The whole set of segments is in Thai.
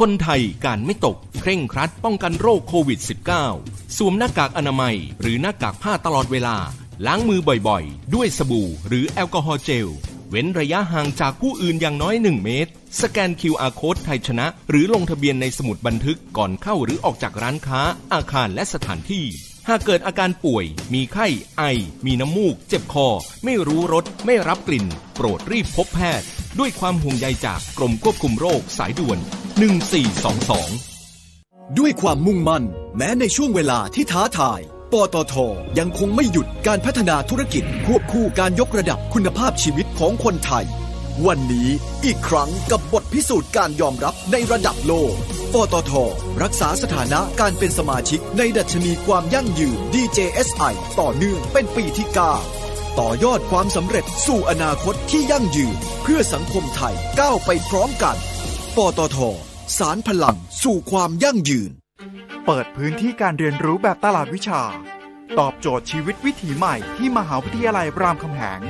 คนไทยการไม่ตก เคร่งครัดป้องกันโรคโควิด -19 สวมหน้ากากอนามัย หรือหน้ากากผ้าตลอดเวลา ล้างมือบ่อยๆ ด้วยสบู่ หรือแอลกอฮอล์เจล เว้นระยะห่างจากผู้อื่นอย่างน้อย 1 เมตร สแกน QR Code ไทยชนะ หรือลงทะเบียนในสมุดบันทึกก่อนเข้าหรือออกจากร้านค้า อาคารและสถานที่ หากเกิดอาการป่วย มีไข้ ไอ มีน้ำมูก เจ็บคอ ไม่รู้รส ไม่รับกลิ่น โปรดรีบพบแพทย์ ด้วยความห่วงใยจากกรมควบคุมโรคสายด่วน 1422 ด้วยความมุ่งมั่น แม้ในช่วงเวลาที่ท้าทาย ปตท ยังคงไม่หยุดการพัฒนาธุรกิจ ควบคู่การยกระดับคุณภาพชีวิตของคนไทย วันนี้อีกครั้งกับบทพิสูจน์การยอมรับในระดับโลกปตท รักษาสถานะการเป็นสมาชิกในดัชนีความยั่งยืน DJSI ต่อเนื่องเป็นปีที่ 9 ต่อยอดความสำเร็จสู่อนาคตที่ยั่งยืน เพื่อสังคมไทยก้าวไปพร้อมกัน ปตท สารพลังสู่ความยั่งยืน เปิดพื้นที่การเรียนรู้แบบตลาดวิชา ตอบโจทย์ชีวิตวิถีใหม่ที่มหาวิทยาลัยรามคำแหง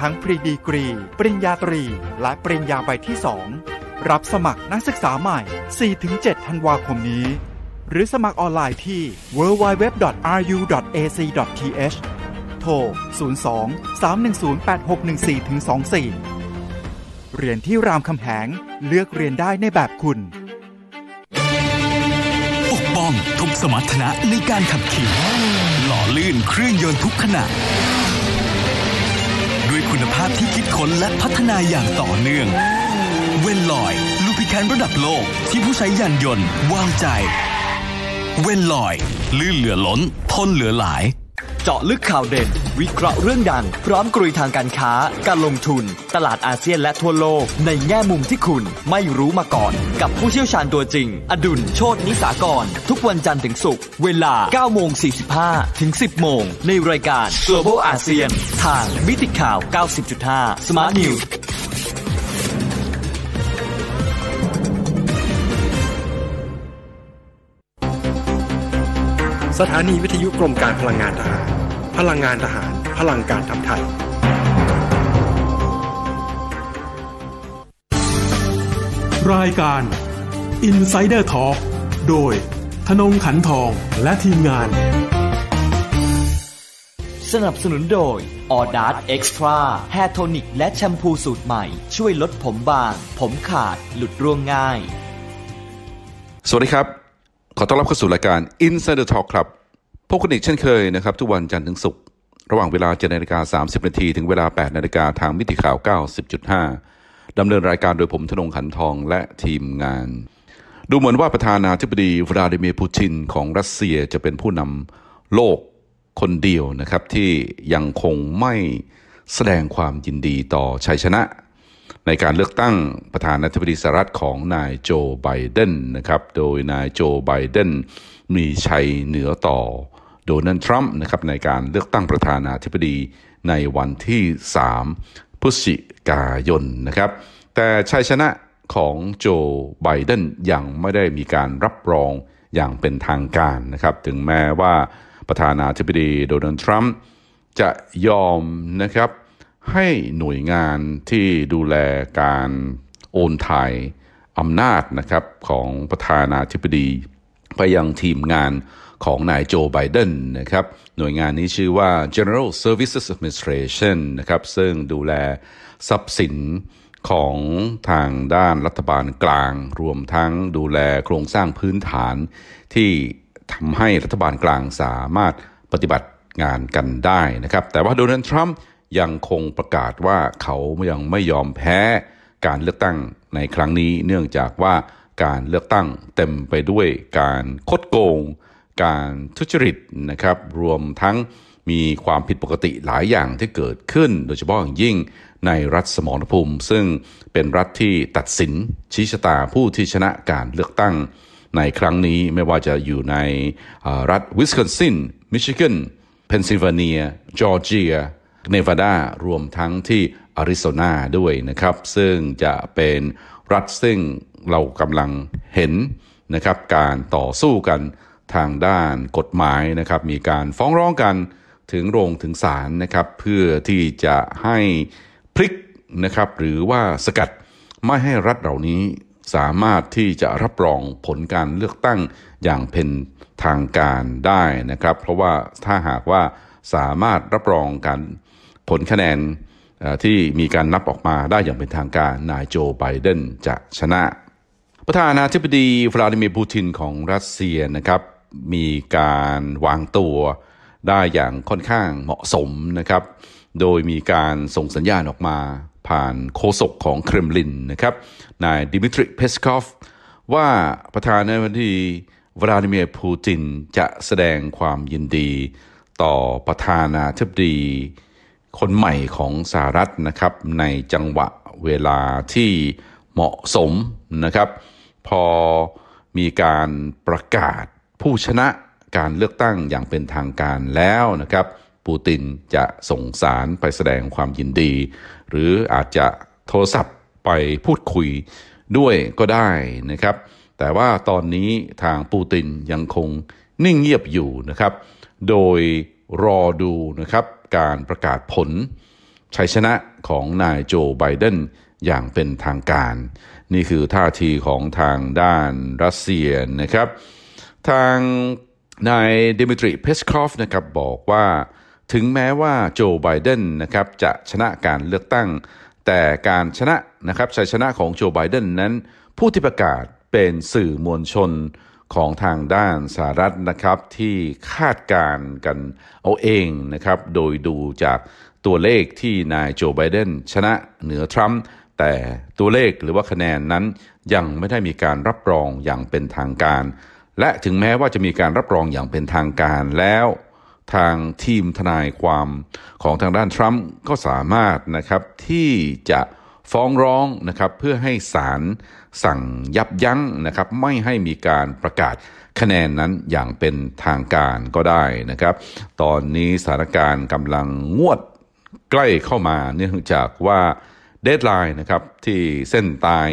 ทั้งปริดีกรี ปริญญาตรี และปริญญาใบที่2รับสมัครนักศึกษาใหม่ 4-7 ธันวาคมนี้ หรือสมัครออนไลน์ที่ www.ru.ac.th โทร 02 310 8614 24 เรียนที่รามคำแหงเลือกเรียนได้ในแบบคุณ ปกป้องทุกสมรรถนะในการขับขี่ หล่อลื่นเครื่องยนต์ทุกขณะ ด้วยคุณภาพที่คิดค้นและพัฒนาอย่างต่อเนื่อง เวนลอยลูพิแคนระดับโลกที่ผู้ใช้ยานยนต์ วางใจ เวนลอย ลื่นเหลือล้น ทนเหลือหลาย เจาะลึกข่าวเด่น วิเคราะห์เรื่องดัง พร้อมกรุยทางการค้า การลงทุน ตลาดอาเซียนและทั่วโลก ในแง่มุมที่คุณไม่รู้มาก่อน กับผู้เชี่ยวชาญตัวจริง อดุลโชตนิสากร ทุกวันจันทร์ถึงศุกร์เวลา9โมง45ถึง 10 โมง ในรายการ Global ASEAN ทางมิติข่าว 90.5 Smart News สถานีวิทยุกรมการพลังงานทหาร พลังงานทหาร พลังการทำไทย รายการ Insider Talk โดยธนงขันทองและทีมงาน สนับสนุนโดยออดาร์ e Extra Hair Tonic และแชมพูสูตรใหม่ ช่วยลดผมบาง ผมขาด หลุดร่วงง่าย สวัสดีครับ ขอต้อนรับเข้าสู่รายการ Insider Talk ครับพบกันอีกเช่นเคยนะครับ ทุกวันจันทร์ถึงศุกร์ ระหว่างเวลา7นาฬิกา30 นาที ถึงเวลา 8 นาฬิกาทางมิติข่าว 90.5 ดำเนินรายการโดยผมธนงขันทองและทีมงาน ดูเหมือนว่าประธานาธิบดีวลาดิเมียร์ปูตินของรัสเซียจะเป็นผู้นำโลกคนเดียวนะครับที่ยังคงไม่แสดงความยินดีต่อชัยชนะ ในการเลือกตั้งประธานาธิบดีสหรัฐของนายโจไบเดนนะครับ โดยนายโจไบเดนมีชัยเหนือต่อ โดนัลด์ทรัมป์นะครับในการเลือกตั้งประธานาธิบดีในวันที่ 3 พฤศจิกายนนะครับ แต่ชัยชนะของโจไบเดนยังไม่ได้มีการรับรองอย่างเป็นทางการนะครับ ถึงแม้ว่าประธานาธิบดีโดนัลด์ทรัมป์จะยอมนะครับให้หน่วยงานที่ดูแลการโอนถ่ายอำนาจนะครับของประธานาธิบดี ไปยังทีมงาน ของนายโจไบเดนนะครับหน่วยงานนี้ชื่อว่า General Services Administration นะครับซึ่งดูแลทรัพย์สินของทางด้านรัฐบาลกลาง รวมทั้งดูแลโครงสร้างพื้นฐาน ที่ทำให้รัฐบาลกลางสามารถปฏิบัติงานกันได้นะครับ แต่ว่าโดนัลด์ทรัมป์ยังคงประกาศว่าเขายังไม่ยอมแพ้การเลือกตั้งในครั้งนี้ เนื่องจากว่าการเลือกตั้งเต็มไปด้วยการคดโกง การทุจริตนะครับรวมทั้งมีความผิดปกติหลายอย่างที่เกิดขึ้น โดยเฉพาะอย่างยิ่งในรัฐสมรภูมิ ซึ่งเป็นรัฐที่ตัดสินชี้ชะตาผู้ที่ชนะการเลือกตั้งในครั้งนี้ไม่ว่าจะอยู่ในรัฐวิสคอนซิน มิชิแกน เพนซิลเวเนีย จอร์เจีย เนวาดา รวมทั้งที่อาริโซนาด้วยนะครับ ซึ่งจะเป็นรัฐซึ่งเรากำลังเห็นนะครับการต่อสู้กัน ทางด้านกฎหมายนะครับมีการฟ้องร้องกันถึงโรงถึงศาลนะครับเพื่อที่จะให้พลิกนะครับหรือว่าสกัดไม่ให้รัฐเหล่านี้สามารถที่จะรับรองผลการเลือกตั้งอย่างเป็นทางการได้นะครับ เพราะว่าถ้าหากว่าสามารถรับรองการผลคะแนนที่มีการนับออกมาได้อย่างเป็นทางการนายโจไบเดนจะชนะ ประธานาธิบดีวลาดิเมียร์ปูตินของรัสเซียนะครับ มีการวางตัวได้อย่างค่อนข้างเหมาะสมนะครับ โดยมีการส่งสัญญาณออกมาผ่านโฆษกของเครมลินนะครับ นายดิมิทริเพสคอฟ ว่าประธานาธิบดีวลาดิเมียร์ปูตินจะแสดงความยินดีต่อประธานาธิบดีคนใหม่ของสหรัฐนะครับในจังหวะเวลาที่เหมาะสมนะครับ พอมีการประกาศ ผู้ชนะการเลือกตั้งอย่างเป็นทางการแล้วนะครับ ปูตินจะส่งสารไปแสดงความยินดี หรืออาจจะโทรศัพท์ไปพูดคุยด้วยก็ได้นะครับ แต่ว่าตอนนี้ทางปูตินยังคงนิ่งเงียบอยู่นะครับ โดยรอดูนะครับการประกาศผลชัยชนะของนายโจไบเดนอย่างเป็นทางการ นี่คือท่าทีของทางด้านรัสเซียนะครับ ทางนายเดมิทรีเพสคอฟนะครับบอกว่า ถึงแม้ว่าโจไบเดนนะครับจะชนะการเลือกตั้ง แต่การชนะนะครับชัยชนะของโจไบเดนนั้น ผู้ที่ประกาศเป็นสื่อมวลชนของทางด้านสหรัฐนะครับที่คาดการกันเอาเองนะครับโดยดูจากตัวเลขที่นายโจไบเดนชนะเหนือทรัมป์แต่ตัวเลขหรือว่าคะแนนนั้นยังไม่ได้มีการรับรองอย่างเป็นทางการ และถึงแม้ว่าจะมีการรับรองอย่างเป็นทางการแล้วทางทีมทนายความของทางด้านทรัมป์ก็สามารถนะครับที่จะฟ้องร้องนะครับเพื่อให้ศาลสั่งยับยั้งนะครับไม่ให้มีการประกาศคะแนนนั้นอย่างเป็นทางการก็ได้นะครับ ตอนนี้สถานการณ์กำลังงวดใกล้เข้ามาเนื่องจากว่าเดทไลน์นะครับที่เส้นตาย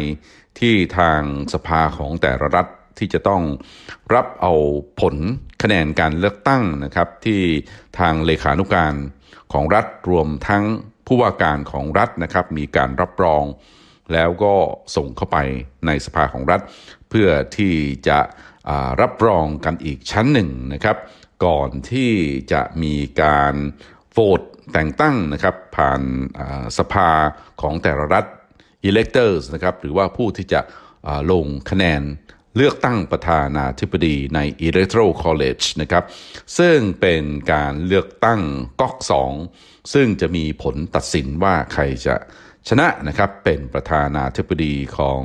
ที่ทางสภาของแต่ละรัฐ ที่จะต้องรับเอาผลคะแนนการเลือกตั้งนะครับที่ทางเลขานุการของรัฐรวมทั้งผู้ว่าการของรัฐนะครับมีการรับรอง แล้วก็ส่งเข้าไปในสภาของรัฐ เพื่อที่จะรับรองกันอีกชั้นหนึ่งนะครับ ก่อนที่จะมีการโหวตแต่งตั้งนะครับผ่านสภาของแต่ละรัฐ electors นะครับหรือว่าผู้ที่จะลงคะแนน เลือกตั้งประธานาธิบดีใน Electoral College นะครับ ซึ่งเป็นการเลือกตั้งก๊อกสองซึ่งจะมีผลตัดสินว่าใครจะชนะนะครับเป็นประธานาธิบดีของ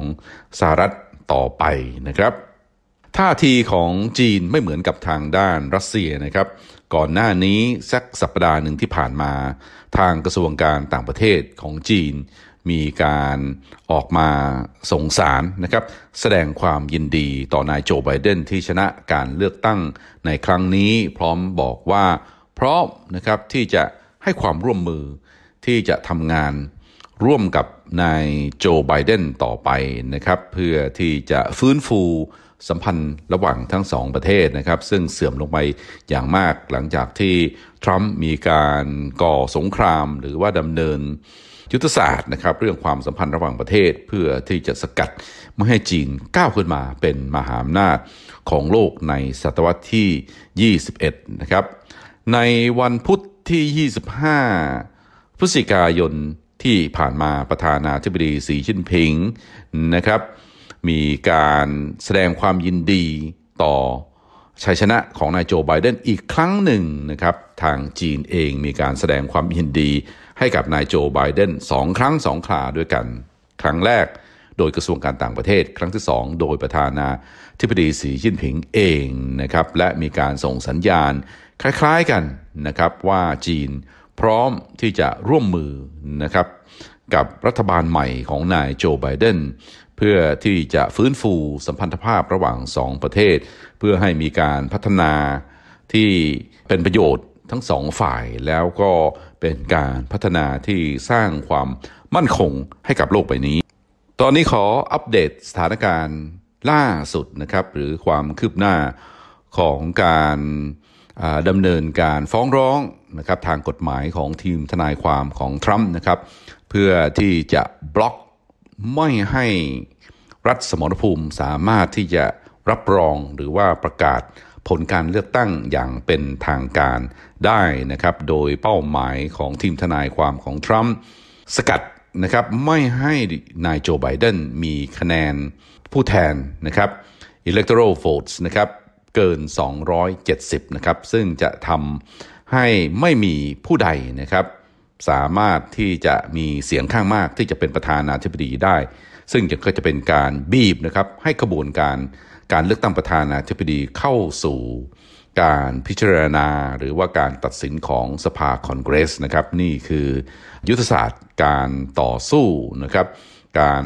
สหรัฐต่อไปนะครับท่าทีของจีนไม่เหมือนกับทางด้านรัสเซียนะครับ ก่อนหน้านี้สักสัปดาห์หนึ่งที่ผ่านมา ทางกระทรวงการต่างประเทศของจีน มีการออกมาส่งสารนะครับแสดงความยินดีต่อนายโจไบเดนที่ชนะการเลือกตั้งในครั้งนี้พร้อมบอกว่าพร้อมนะครับที่จะให้ความร่วมมือที่จะทำงานร่วมกับนายโจไบเดนต่อไปนะครับเพื่อที่จะฟื้นฟูสัมพันธ์ระหว่างทั้งสองประเทศนะครับ ซึ่งเสื่อมลงไปอย่างมากหลังจากที่ทรัมป์มีการก่อสงครามหรือว่าดำเนิน ยุทธศาสตร์นะครับเรื่องความสัมพันธ์ระหว่างประเทศเพื่อที่จะสกัดไม่ให้จีนก้าวขึ้นมาเป็นมหาอำนาจของโลกในศตวรรษที่ 21 นะครับ ในวันพุธที่ 25 พฤศจิกายนที่ผ่านมาประธานาธิบดีสีชิ้นผิงนะครับ มีการแสดงความยินดีต่อ ชัยชนะของนายโจไบเดนอีกครั้งหนึ่งนะครับทางจีนเองมีการแสดงความยินดีให้กับนายโจไบเดนสองครั้งสองคราด้วยกัน ครั้งแรกโดยกระทรวงการต่างประเทศ ครั้งที่สองโดยประธานาธิบดีสีจิ้นผิงเองนะครับและมีการส่งสัญญาณ คล้ายๆกันนะครับว่าจีนพร้อมที่จะร่วมมือนะครับกับรัฐบาลใหม่ของนายโจไบเดน เพื่อที่จะฟื้นฟูสัมพันธภาพระหว่างสองประเทศ เพื่อให้มีการพัฒนาที่เป็นประโยชน์ทั้งสองฝ่ายแล้วก็เป็นการพัฒนาที่สร้างความมั่นคงให้กับโลกใบนี้ ตอนนี้ขออัปเดตสถานการณ์ล่าสุดนะครับ หรือความคืบหน้าของการดำเนินการฟ้องร้องนะครับทางกฎหมายของทีมทนายความของทรัมป์นะครับ เพื่อที่จะบล็อก ไม่ให้รัฐสมรภูมิสามารถที่จะรับรองหรือว่าประกาศผลการเลือกตั้งอย่างเป็นทางการได้นะครับ โดยเป้าหมายของทีมทนายความของทรัมป์สกัดนะครับไม่ให้นายโจไบเดนมีคะแนนผู้แทนนะครับ electoral votes นะครับเกิน 270 นะครับ ซึ่งจะทำให้ไม่มีผู้ใดนะครับ สามารถที่จะมีเสียงข้างมากที่จะเป็นประธานาธิบดีได้ ซึ่งก็จะเป็นการบีบนะครับให้ขบวนการการเลือกตั้งประธานาธิบดีเข้าสู่การพิจารณาหรือว่าการตัดสินของสภาคอนเกรสนะครับนี่คือยุทธศาสตร์การต่อสู้นะครับการ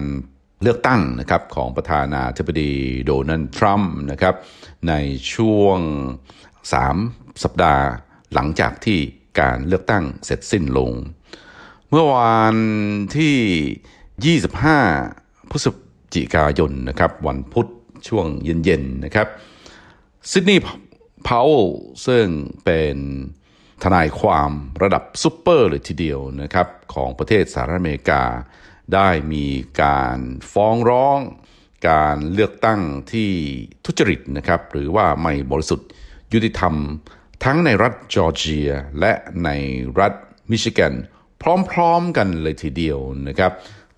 เลือกตั้งนะครับของประธานาธิบดีโดนัลด์ทรัมป์นะครับในช่วง 3 สัปดาห์หลังจากที่ การเลือกตั้งเสร็จสิ้นลง เมื่อวานที่ 25 พฤศจิกายนนะครับวันพุธช่วงเย็นๆนะครับซิดนีย์พาวซึ่งเป็นทนายความระดับซุปเปอร์เลยทีเดียวนะครับของประเทศสหรัฐอเมริกา ได้มีการฟ้องร้องการเลือกตั้งที่ทุจริตนะครับหรือว่าไม่บริสุทธิ์ยุติธรรม ทั้งในรัฐจอร์เจีย และในรัฐมิชิแกนพร้อมๆกันเลยทีเดียวนะครับ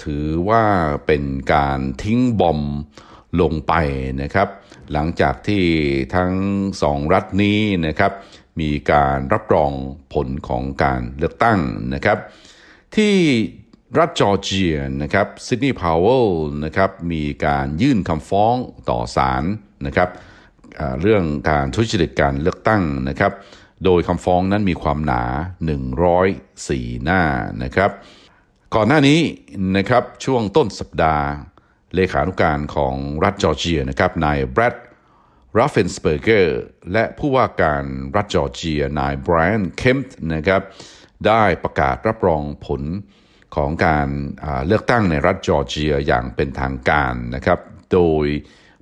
ถือว่าเป็นการทิ้งบอมลงไปนะครับ หลังจากที่ทั้งสองรัฐนี้นะครับมีการรับรองผลของการเลือกตั้งนะครับ ที่รัฐจอร์เจียนะครับซิดนีย์พาวเวลนะครับมีการยื่นคำฟ้องต่อศาลนะครับ เรื่องการทุจริตการเลือกตั้งนะครับ โดยคำฟ้องนั้นมีความหนา 104 หน้านะครับ ก่อนหน้านี้นะครับช่วงต้นสัปดาห์ เลขานุการของรัฐจอร์เจียนะครับนายแบรดรัฟเฟนสเปอร์เกอร์และผู้ว่าการรัฐจอร์เจียนายไบรอันเคมป์นะครับได้ประกาศรับรองผลของการเลือกตั้งในรัฐจอร์เจียอย่างเป็นทางการนะครับ โดย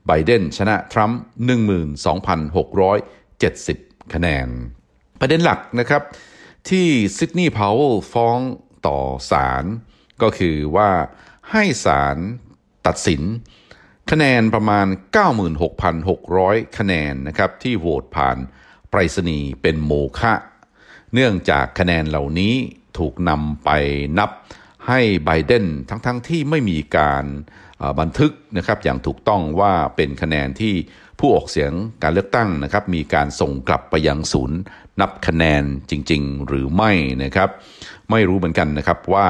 ไบเดนชนะทรัมป์12,670 คะแนน ประเด็นหลักนะครับ ที่ซิดนีย์พาวเวลฟ้องต่อศาลก็คือว่าให้ศาลตัดสิน คะแนนประมาณ 96,600 คะแนนนะครับ ที่โหวตผ่านไปรษณีย์เป็นโมฆะเนื่องจากคะแนนเหล่านี้ถูกนำไปนับให้ไบเดนทั้งๆทที่ไม่มีการ บันทึกนะครับอย่างถูกต้องว่าเป็นคะแนนที่ผู้ออกเสียงการเลือกตั้งนะครับมีการส่งกลับไปยังศูนย์ นับคะแนนจริง ๆ หรือไม่นะครับไม่รู้เหมือนกันนะครับว่า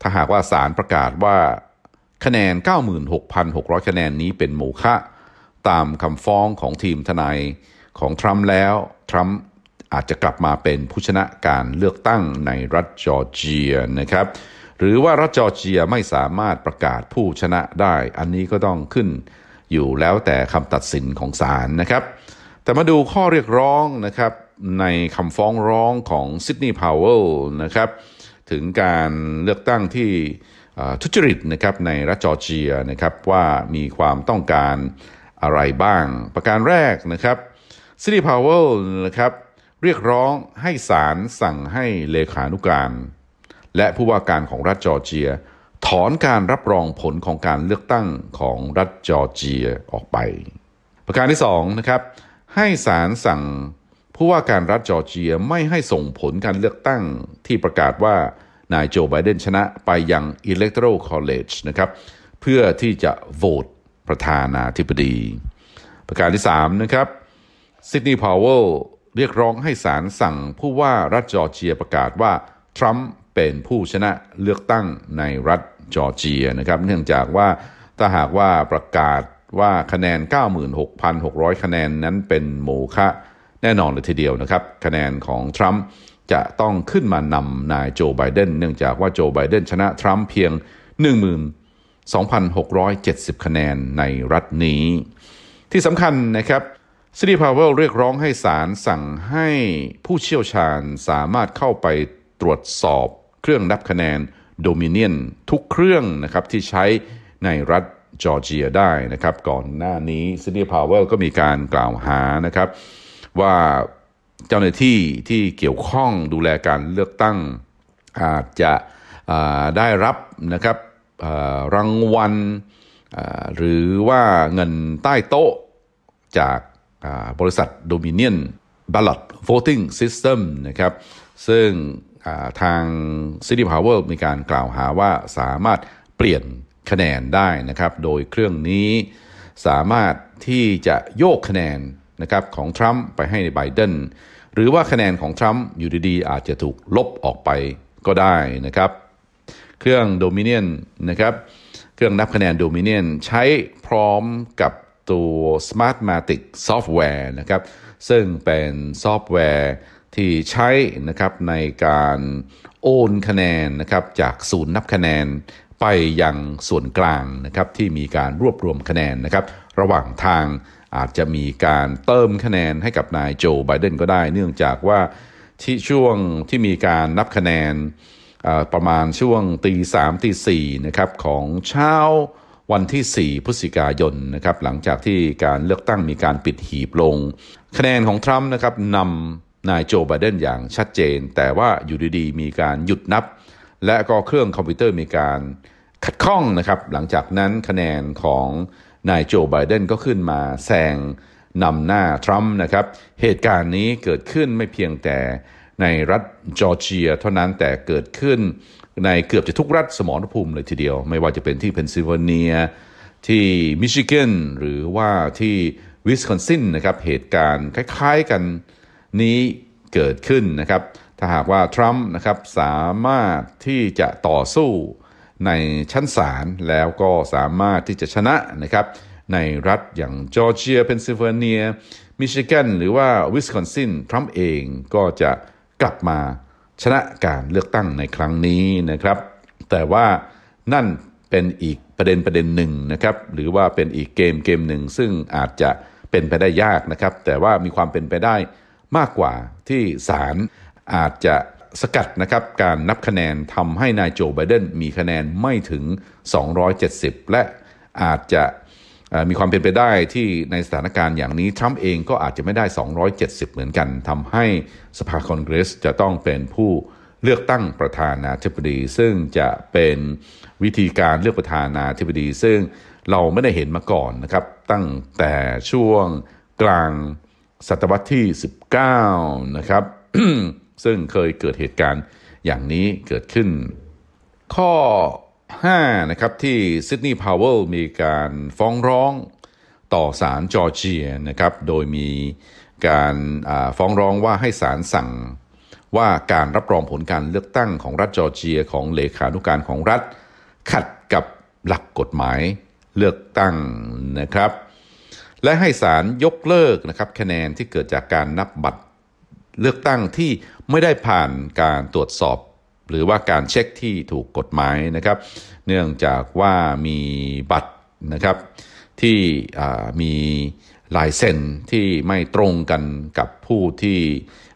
ถ้าหากว่าศาลประกาศว่าคะแนน 96,600 คะแนนนี้เป็นโมฆะตามคำฟ้องของทีมทนายของทรัมป์แล้วทรัมป์อาจจะกลับมาเป็นผู้ชนะการเลือกตั้งในรัฐจอร์เจียนะครับ หรือว่ารัฐจอร์เจียไม่สามารถประกาศผู้ชนะได้ อันนี้ก็ต้องขึ้นอยู่แล้วแต่คำตัดสินของศาลนะครับ แต่มาดูข้อเรียกร้องนะครับในคำฟ้องร้องของซิดนีย์พาวเวลนะครับถึงการเลือกตั้งที่ทุจริตนะครับในรัฐจอร์เจียนะครับว่ามีความต้องการอะไรบ้าง ประการแรกนะครับซิดนีย์พาวเวลนะครับเรียกร้องให้ศาลสั่งให้เลขานุการ และผู้ว่าการของรัฐจอร์เจีย ถอนการรับรองผลของการเลือกตั้งของรัฐจอร์เจียออกไป ประการที่2นะครับให้ศาลสั่งผู้ว่าการรัฐจอร์เจียไม่ให้ส่งผลการเลือกตั้งที่ประกาศว่านายโจไบเดนชนะไปยัง Electoral College นะครับเพื่อที่จะโหวตประธานาธิบดี ประการที่3นะครับซิดนีย์พาวเวลเรียกร้องให้ศาลสั่งผู้ว่ารัฐจอร์เจียประกาศว่า ทรัมป์ เป็นผู้ชนะเลือกตั้งในรัฐจอร์เจียนะครับ เนื่องจากว่าถ้าหากว่าประกาศว่าคะแนน 96,600 คะแนนนั้นเป็นโมฆะแน่นอนเลยทีเดียวนะครับ คะแนนของทรัมป์จะต้องขึ้นมานำนายโจไบเดนเนื่องจากว่าโจไบเดนชนะทรัมป์เพียง 12,670 คะแนนในรัฐนี้ ที่สำคัญนะครับซิตี้พาวเวลเรียกร้องให้ศาลสั่งให้ผู้เชี่ยวชาญสามารถเข้าไปตรวจสอบ เครื่องนับคะแนนDominion ทุกเครื่องนะครับที่ใช้ในรัฐจอร์เจียได้นะครับ ก่อนหน้านี้ซิดนีย์พาวเวลก็มีการกล่าวหานะครับ ว่าเจ้าหน้าที่ที่เกี่ยวข้องดูแลการเลือกตั้งอาจจะได้รับนะครับรางวัลหรือว่าเงินใต้โต๊ะจากบริษัท Dominion Ballot Voting System นะครับ ซึ่ง ทาง City Power มีการกล่าวหาว่าสามารถเปลี่ยนคะแนนได้นะครับ โดยเครื่องนี้สามารถที่จะโยกคะแนนนะครับของทรัมป์ไปให้ในไบเดนหรือว่าคะแนนของทรัมป์อยู่ดีๆ อาจจะถูกลบออกไปก็ได้นะครับ เครื่อง Dominion นนะครับ เครื่องนับคะแนน Dominion ใช้พร้อมกับตัว Smartmatic Software นะครับ ซึ่งเป็นซอฟต์แวร์ ที่ใช้นะครับในการโอนคะแนนนะครับจากศูนย์นับคะแนนไปยังส่วนกลางนะครับที่มีการรวบรวมคะแนนนะครับระหว่างทางอาจจะมีการเติมคะแนนให้กับนายโจไบเดนก็ได้ เนื่องจากว่าที่ช่วงที่มีการนับคะแนนประมาณช่วงตีสามตีสี่นะครับของเช้าวันที่ 4 พฤศจิกายนนะครับหลังจากที่การเลือกตั้งมีการปิดหีบลง คะแนนของทรัมป์นะครับนำ นายโจไบเดนอย่างชัดเจน แต่ว่าอยู่ดีๆ มีการหยุดนับ และก็เครื่องคอมพิวเตอร์มีการขัดข้องนะครับ หลังจากนั้นคะแนนของนายโจไบเดนก็ขึ้นมาแซงนำหน้าทรัมป์นะครับ เหตุการณ์นี้เกิดขึ้นไม่เพียงแต่ในรัฐจอร์เจีย เท่านั้นแต่เกิดขึ้นในเกือบจะทุกรัฐสมรภูมิเลยทีเดียว ไม่ว่าจะเป็นที่เพนซิลเวเนีย ที่มิชิแกนหรือว่าที่วิสคอนซินนะครับ เหตุการณ์คล้าย ๆกัน นี้เกิดขึ้นนะครับ ถ้าหากว่าทรัมป์นะครับสามารถที่จะต่อสู้ในชั้นศาลแล้วก็สามารถที่จะชนะนะครับ ในรัฐอย่างจอร์เจียเพนซิลเวเนีย มิชิแกนหรือว่าวิสคอนซินทรัมป์เองก็จะกลับมาชนะการเลือกตั้งในครั้งนี้นะครับ แต่ว่านั่นเป็นอีกประเด็นประเด็นหนึ่งนะครับ หรือว่าเป็นอีกเกมเกมหนึ่งซึ่งอาจจะเป็นไปได้ยากนะครับ แต่ว่ามีความเป็นไปได้ มากกว่าที่ศาลอาจจะสกัดนะครับการนับคะแนนทำให้นายโจไบเดนมีคะแนนไม่ถึง 270 และอาจจะมีความเป็นไปได้ที่ในสถานการณ์อย่างนี้ทรัมป์เองก็อาจจะไม่ได้ 270 เหมือนกันทำให้สภาคอนเกรสจะต้องเป็นผู้เลือกตั้งประธานาธิบดี ซึ่งจะเป็นวิธีการเลือกประธานาธิบดี ซึ่งเราไม่ได้เห็นมาก่อนนะครับ ตั้งแต่ช่วงกลาง ศตวรรษที่ 19 นะครับ ซึ่งเคยเกิดเหตุการณ์อย่างนี้เกิดขึ้น ข้อ 5 นะครับ ที่ซิดนีย์พาวเวลมีการฟ้องร้องต่อศาลจอร์เจียนะครับ โดยมีการฟ้องร้องว่าให้ศาลสั่งว่าการรับรองผลการเลือกตั้งของรัฐจอร์เจียของเลขานุการของรัฐ ขัดกับหลักกฎหมายเลือกตั้งนะครับ และให้ศาลยกเลิกนะครับคะแนนที่เกิดจากการนับบัตรเลือกตั้งที่ไม่ได้ผ่านการตรวจสอบ หรือว่าการเช็คที่ถูกกฎหมายนะครับ เนื่องจากว่ามีบัตรนะครับที่มีลายเซ็นที่ไม่ตรงกันกับผู้ที่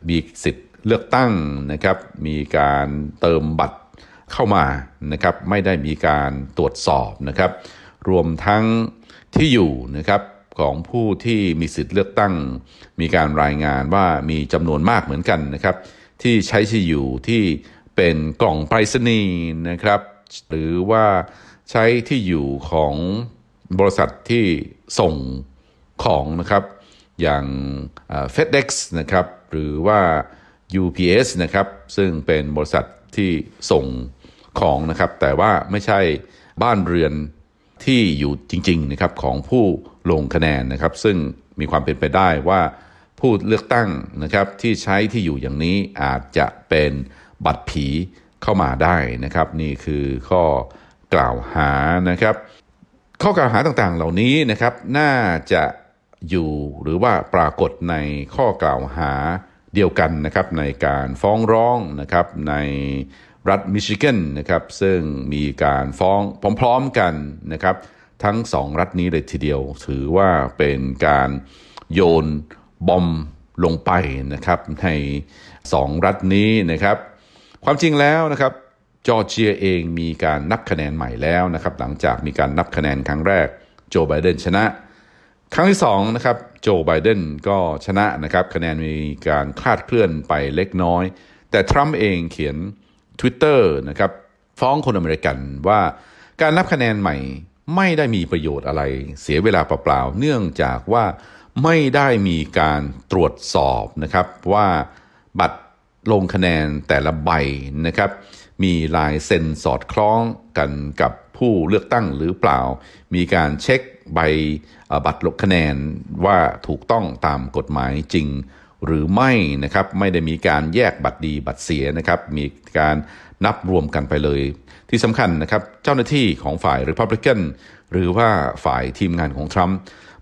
มีสิทธิ์เลือกตั้งนะครับ มีการเติมบัตรเข้ามานะครับ ไม่ได้มีการตรวจสอบนะครับ รวมทั้งที่อยู่นะครับ ของผู้ที่มีสิทธิ์เลือกตั้ง มีการรายงานว่ามีจำนวนมากเหมือนกันนะครับ ที่ใช้ที่อยู่ที่เป็นกล่องไปรษณีย์นะครับ หรือว่าใช้ที่อยู่ของบริษัทที่ส่งของนะครับ อย่างเอ่อ FedEx นะครับ หรือว่า UPS นะครับ ซึ่งเป็นบริษัทที่ส่งของนะครับ แต่ว่าไม่ใช่บ้านเรือน ที่อยู่จริงๆนะครับของผู้ลงคะแนนนะครับ ซึ่งมีความเป็นไปได้ว่าผู้เลือกตั้งนะครับที่ใช้ที่อยู่อย่างนี้อาจจะเป็นบัตรผีเข้ามาได้นะครับ นี่คือข้อกล่าวหานะครับ ข้อกล่าวหาต่างๆเหล่านี้นะครับน่าจะอยู่หรือว่าปรากฏในข้อกล่าวหาเดียวกันนะครับในการฟ้องร้องนะครับใน รัฐมิชิแกนนะครับซึ่งมีการฟ้องพร้อมๆกันนะครับทั้งสองรัฐนี้เลยทีเดียว ถือว่าเป็นการโยนบอมลงไปนะครับในสองรัฐนี้นะครับ ความจริงแล้วนะครับจอร์เจียเองมีการนับคะแนนใหม่แล้วนะครับหลังจากมีการนับคะแนนครั้งแรกโจไบเดนชนะ ครั้งที่สองนะครับโจไบเดนก็ชนะนะครับคะแนนมีการคลาดเคลื่อนไปเล็กน้อย แต่ทรัมป์เองเขียน Twitter นะครับฟ้องคนอเมริกันว่าการนับคะแนนใหม่ไม่ได้มีประโยชน์อะไรเสียเวลาเปล่าๆ เนื่องจากว่าไม่ได้มีการตรวจสอบนะครับว่าบัตรลงคะแนนแต่ละใบนะครับ มีลายเซ็นสอดคล้องกันกับผู้เลือกตั้งหรือเปล่า มีการเช็คใบบัตรลงคะแนนว่าถูกต้องตามกฎหมายจริง หรือไม่นะครับไม่ได้มีการแยกบัตรดีบัตรเสียนะครับมีการนับรวมกันไปเลย ที่สำคัญนะครับเจ้าหน้าที่ของฝ่าย Republican หรือว่าฝ่ายทีมงานของทรัมป์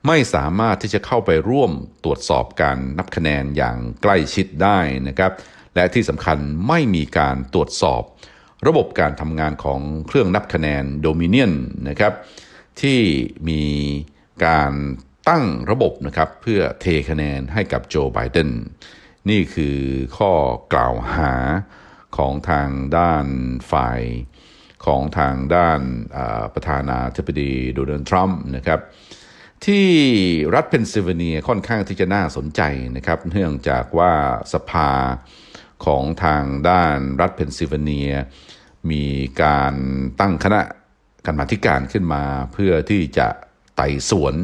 ไม่สามารถที่จะเข้าไปร่วมตรวจสอบการนับคะแนนอย่างใกล้ชิดได้นะครับและที่สำคัญไม่มีการตรวจสอบ ระบบการทำงานของเครื่องนับคะแนนโดมิเนียนนะครับที่มีการ ตั้งระบบนะครับเพื่อเทคะแนนให้กับโจไบเดนนี่คือข้อกล่าวหาของทางด้านฝ่ายของทางด้านประธานาธิบดีโดนัลด์ทรัมป์นะครับที่รัฐเพนซิลเวเนียค่อนข้างที่จะน่าสนใจนะครับ เนื่องจากว่าสภาของทางด้านรัฐเพนซิลเวเนีย มีการตั้งคณะกรรมาการขึ้นมาเพื่อที่จะไต่สวน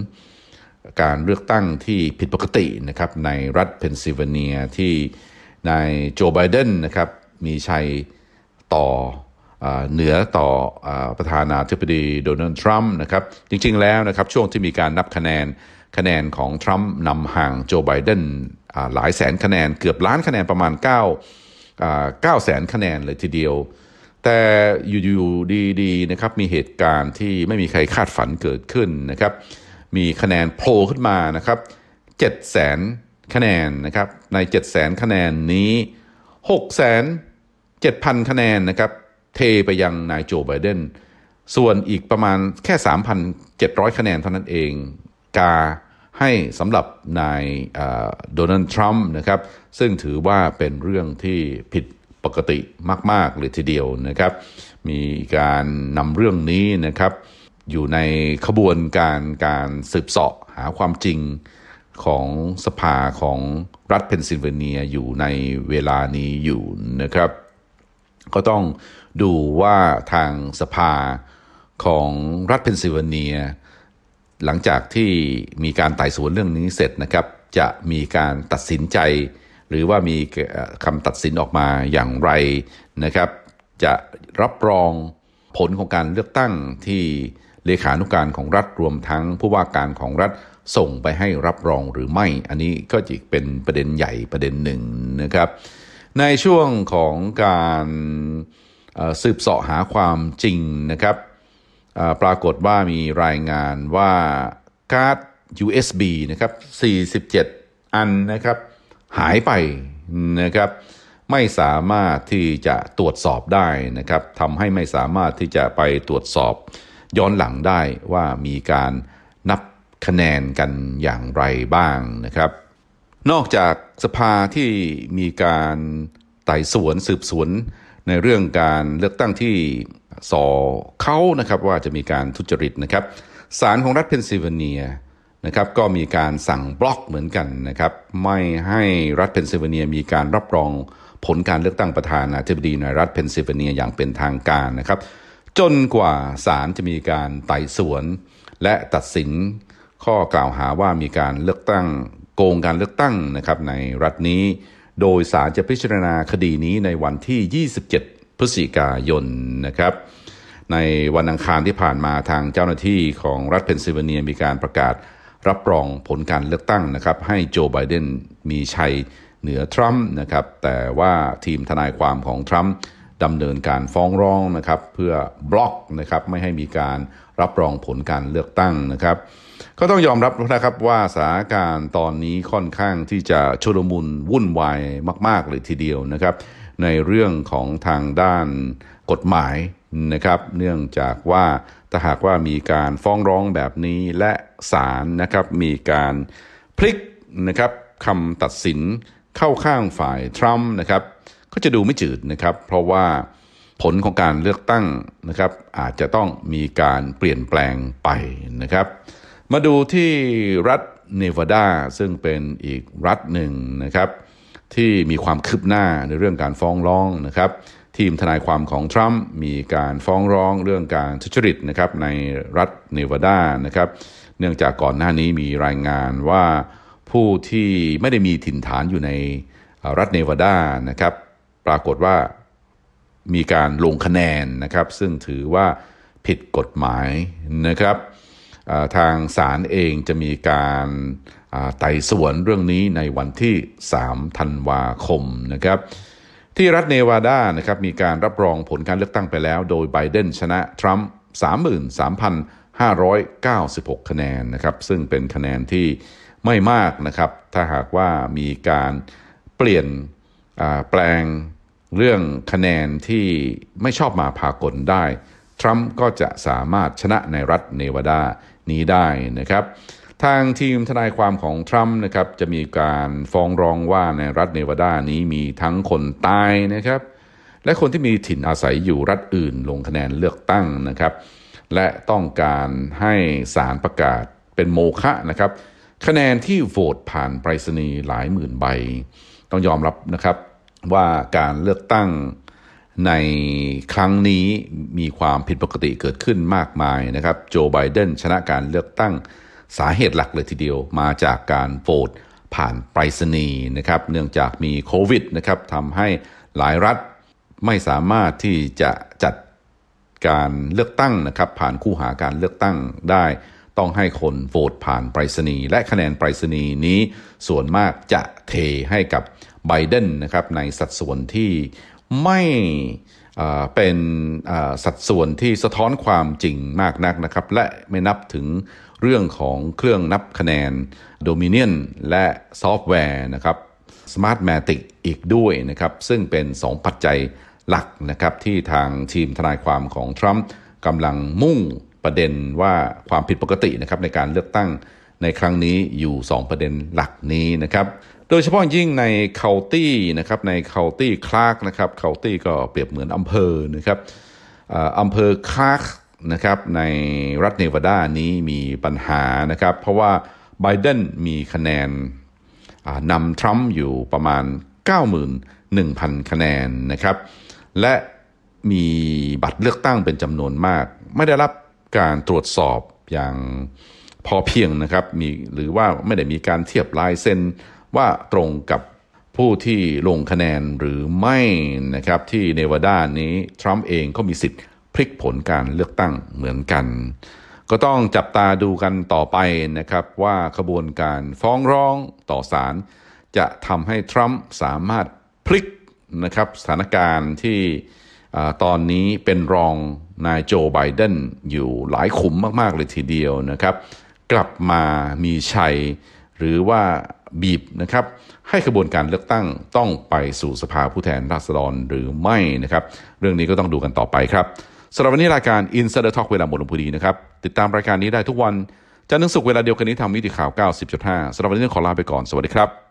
การเลือกตั้งที่ผิดปกตินะครับในรัฐเพนซิลเวเนียที่นายโจไบเดนนะครับมีชัยต่อเหนือต่อประธานาธิบดีโดนัลด์ทรัมป์นะครับจริงๆแล้วนะครับช่วงที่มีการนับคะแนนคะแนนของทรัมป์นำห่างโจไบเดนหลายแสนคะแนนเกือบล้านคะแนนประมาณ 9 9แสนคะแนนเลยทีเดียว แต่อยู่ๆดีๆนะครับมีเหตุการณ์ที่ไม่มีใครคาดฝันเกิดขึ้นนะครับ มีคะแนนโผล่ขึ้นมานะครับ7แสนคะแนนนะครับใน7แสนคะแนนนี้6แสน7,000 คะแนนนะครับเทไปยังนายโจไบเดนส่วนอีกประมาณแค่ 3,700 คะแนนเท่านั้นเองกาให้สำหรับนายโดนัลด์ทรัมป์นะครับซึ่งถือว่าเป็นเรื่องที่ผิดปกติมาก ๆ เลยทีเดียวนะครับ มีการนำเรื่องนี้นะครับ อยู่ในขบวนการการสืบเสาะหาความจริงของสภาของรัฐเพนซิลเวเนียอยู่ในเวลานี้อยู่นะครับ ก็ต้องดูว่าทางสภาของรัฐเพนซิลเวเนีย หลังจากที่มีการไต่สวนเรื่องนี้เสร็จนะครับ จะมีการตัดสินใจ หรือว่ามีคำตัดสินออกมาอย่างไรนะครับ จะรับรองผลของการเลือกตั้งที่ เลขานุการของรัฐรวมทั้งผู้ว่าการของรัฐส่งไปให้รับรองหรือไม่ อันนี้ก็จะเป็นประเด็นใหญ่ประเด็นหนึ่งนะครับ ในช่วงของการสืบเสาะหาความจริงนะครับปรากฏว่ามีรายงานว่าการ์ด USB นะครับ 47 อันนะครับ หายไปนะครับ ไม่สามารถที่จะตรวจสอบได้นะครับทำให้ไม่สามารถที่จะไปตรวจสอบ ย้อนหลังได้ว่ามีการนับคะแนนกันอย่างไรบ้างนะครับ นอกจากสภาที่มีการไต่สวนสืบสวนในเรื่องการเลือกตั้งที่ส่อเค้านะครับว่าจะมีการทุจริตนะครับศาลของรัฐเพนซิลเวเนียนะครับก็มีการสั่งบล็อกเหมือนกันนะครับไม่ให้รัฐเพนซิลเวเนียมีการรับรองผลการเลือกตั้งประธานาธิบดีในรัฐเพนซิลเวเนียอย่างเป็นทางการนะครับ จนกว่าศาลจะมีการไต่สวน และตัดสินข้อกล่าวหาว่ามีการเลือกตั้งโกงการเลือกตั้งนะครับในรัฐนี้ โดยศาลจะพิจารณาคดีนี้ในวันที่ 27 พฤศจิกายนนะครับ ในวันอังคารที่ผ่านมาทางเจ้าหน้าที่ของรัฐเพนซิลเวเนียมีการประกาศรับรองผลการเลือกตั้งนะครับ ให้โจไบเดนมีชัยเหนือทรัมป์นะครับ แต่ว่าทีมทนายความของทรัมป์ ดำเนินการฟ้องร้องนะครับเพื่อบล็อกนะครับไม่ให้มีการรับรองผลการเลือกตั้งนะครับ ก็ต้องยอมรับนะครับว่าสถานการณ์ตอนนี้ค่อนข้างที่จะชุลมุนวุ่นวายมาก ๆ เลยทีเดียวนะครับ ในเรื่องของทางด้านกฎหมายนะครับ เนื่องจากว่าถ้าหากว่ามีการฟ้องร้องแบบนี้และศาลนะครับมีการพลิกนะครับคำตัดสินเข้าข้างฝ่ายทรัมป์นะครับ ก็จะดูไม่จืดนะครับ เพราะว่าผลของการเลือกตั้งนะครับ อาจจะต้องมีการเปลี่ยนแปลงไปนะครับ มาดูที่รัฐเนวาดาซึ่งเป็นอีกรัฐหนึ่งนะครับ ที่มีความคืบหน้าในเรื่องการฟ้องร้องนะครับ ทีมทนายความของทรัมป์มีการฟ้องร้องเรื่องการทุจริตนะครับในรัฐเนวาดานะครับ เนื่องจากก่อนหน้านี้มีรายงานว่าผู้ที่ไม่ได้มีถิ่นฐานอยู่ในรัฐเนวาดานะครับ ปรากฏว่ามีการลงคะแนนนะครับ ซึ่งถือว่าผิดกฎหมายนะครับทางศาลเองจะมีการไต่สวนเรื่องนี้ในวันที่ 3 ธันวาคมนะครับ ที่รัฐเนวาดานะครับมีการรับรองผลการเลือกตั้งไปแล้ว โดยไบเดนชนะทรัมป์33,596 คะแนนนะครับ ซึ่งเป็นคะแนนที่ไม่มากนะครับ ถ้าหากว่ามีการเปลี่ยนแปลง เรื่องคะแนนที่ไม่ชอบมาพากลได้ ทรัมป์ก็จะสามารถชนะในรัฐเนวาดานี้ได้นะครับ ทางทีมทนายความของทรัมป์นะครับจะมีการฟ้องร้องว่าในรัฐเนวาดานี้มีทั้งคนตายนะครับ และคนที่มีถิ่นอาศัยอยู่รัฐอื่นลงคะแนนเลือกตั้งนะครับ และต้องการให้ศาลประกาศเป็นโมฆะนะครับ คะแนนที่โหวตผ่านไปรษณีย์หลายหมื่นใบ ต้องยอมรับนะครับ ว่าการเลือกตั้งในครั้งนี้มีความผิดปกติเกิดขึ้นมากมายนะครับ โจไบเดนชนะการเลือกตั้งสาเหตุหลักเลยทีเดียวมาจากการโหวตผ่านไปรษณีย์นะครับ เนื่องจากมีโควิดนะครับทำให้หลายรัฐไม่สามารถที่จะจัดการเลือกตั้งนะครับ ผ่านคู่หาการเลือกตั้งได้ ต้องให้คนโหวตผ่านไปรษณีย์และคะแนนไปรษณีย์นี้ส่วนมากจะเทให้กับไบเดนนะครับในสัดส่วนที่ไม่เป็นสัดส่วนที่สะท้อนความจริงมากนักนะครับ และไม่นับถึงเรื่องของเครื่องนับคะแนน Dominion และซอฟต์แวร์นะครับ Smartmatic อีกด้วยนะครับ ซึ่งเป็น 2 ปัจจัยหลักนะครับที่ทางทีมทนายความของทรัมป์กำลังมุ่ง ประเด็นว่าความผิดปกตินะครับในการเลือกตั้งในครั้งนี้อยู่ 2 ประเด็นหลักนี้นะครับโดยเฉพาะยิ่งในเคาน์ตี้นะครับในเคาน์ตี้คลาร์กนะครับเคาน์ตี้ก็เปรียบเหมือนอำเภอนะครับอำเภอคลาร์กนะครับในรัฐเนวาดานี้มีปัญหานะครับเพราะว่าไบเดนมีคะแนนนำทรัมป์อยู่ประมาณ 91,000 คะแนนนะครับและมีบัตรเลือกตั้งเป็นจำนวนมาก ไม่ได้รับ การตรวจสอบอย่างพอเพียงนะครับมีหรือว่าไม่ได้มีการเทียบลายเซ็นว่าตรงกับผู้ที่ลงคะแนนหรือไม่นะครับที่เนวาดานี้ทรัมป์เองก็มีสิทธิ์พลิกผลการเลือกตั้งเหมือนกัน ก็ต้องจับตาดูกันต่อไปนะครับว่าขบวนการฟ้องร้องต่อศาลจะทำให้ทรัมป์สามารถพลิกนะครับสถานการณ์ที่ตอนนี้เป็นรอง นายโจไบเดนอยู่หลายขุมมาก ๆ เลยทีเดียวนะครับ กลับมามีชัย หรือว่าบีบนะครับ ให้ขบวนการเลือกตั้งต้องไปสู่สภาผู้แทนราษฎรหรือไม่นะครับ เรื่องนี้ก็ต้องดูกันต่อไปครับสำหรับวันนี้รายการ Insider Talk เวลาหมดลงพอดีนะครับ ติดตามรายการนี้ได้ทุกวันจันทร์ถึงศุกร์เวลาเดียวกันนี้ทางมิติข่าว 90.5สำหรับวันนี้ขอลาไปก่อนสวัสดีครับ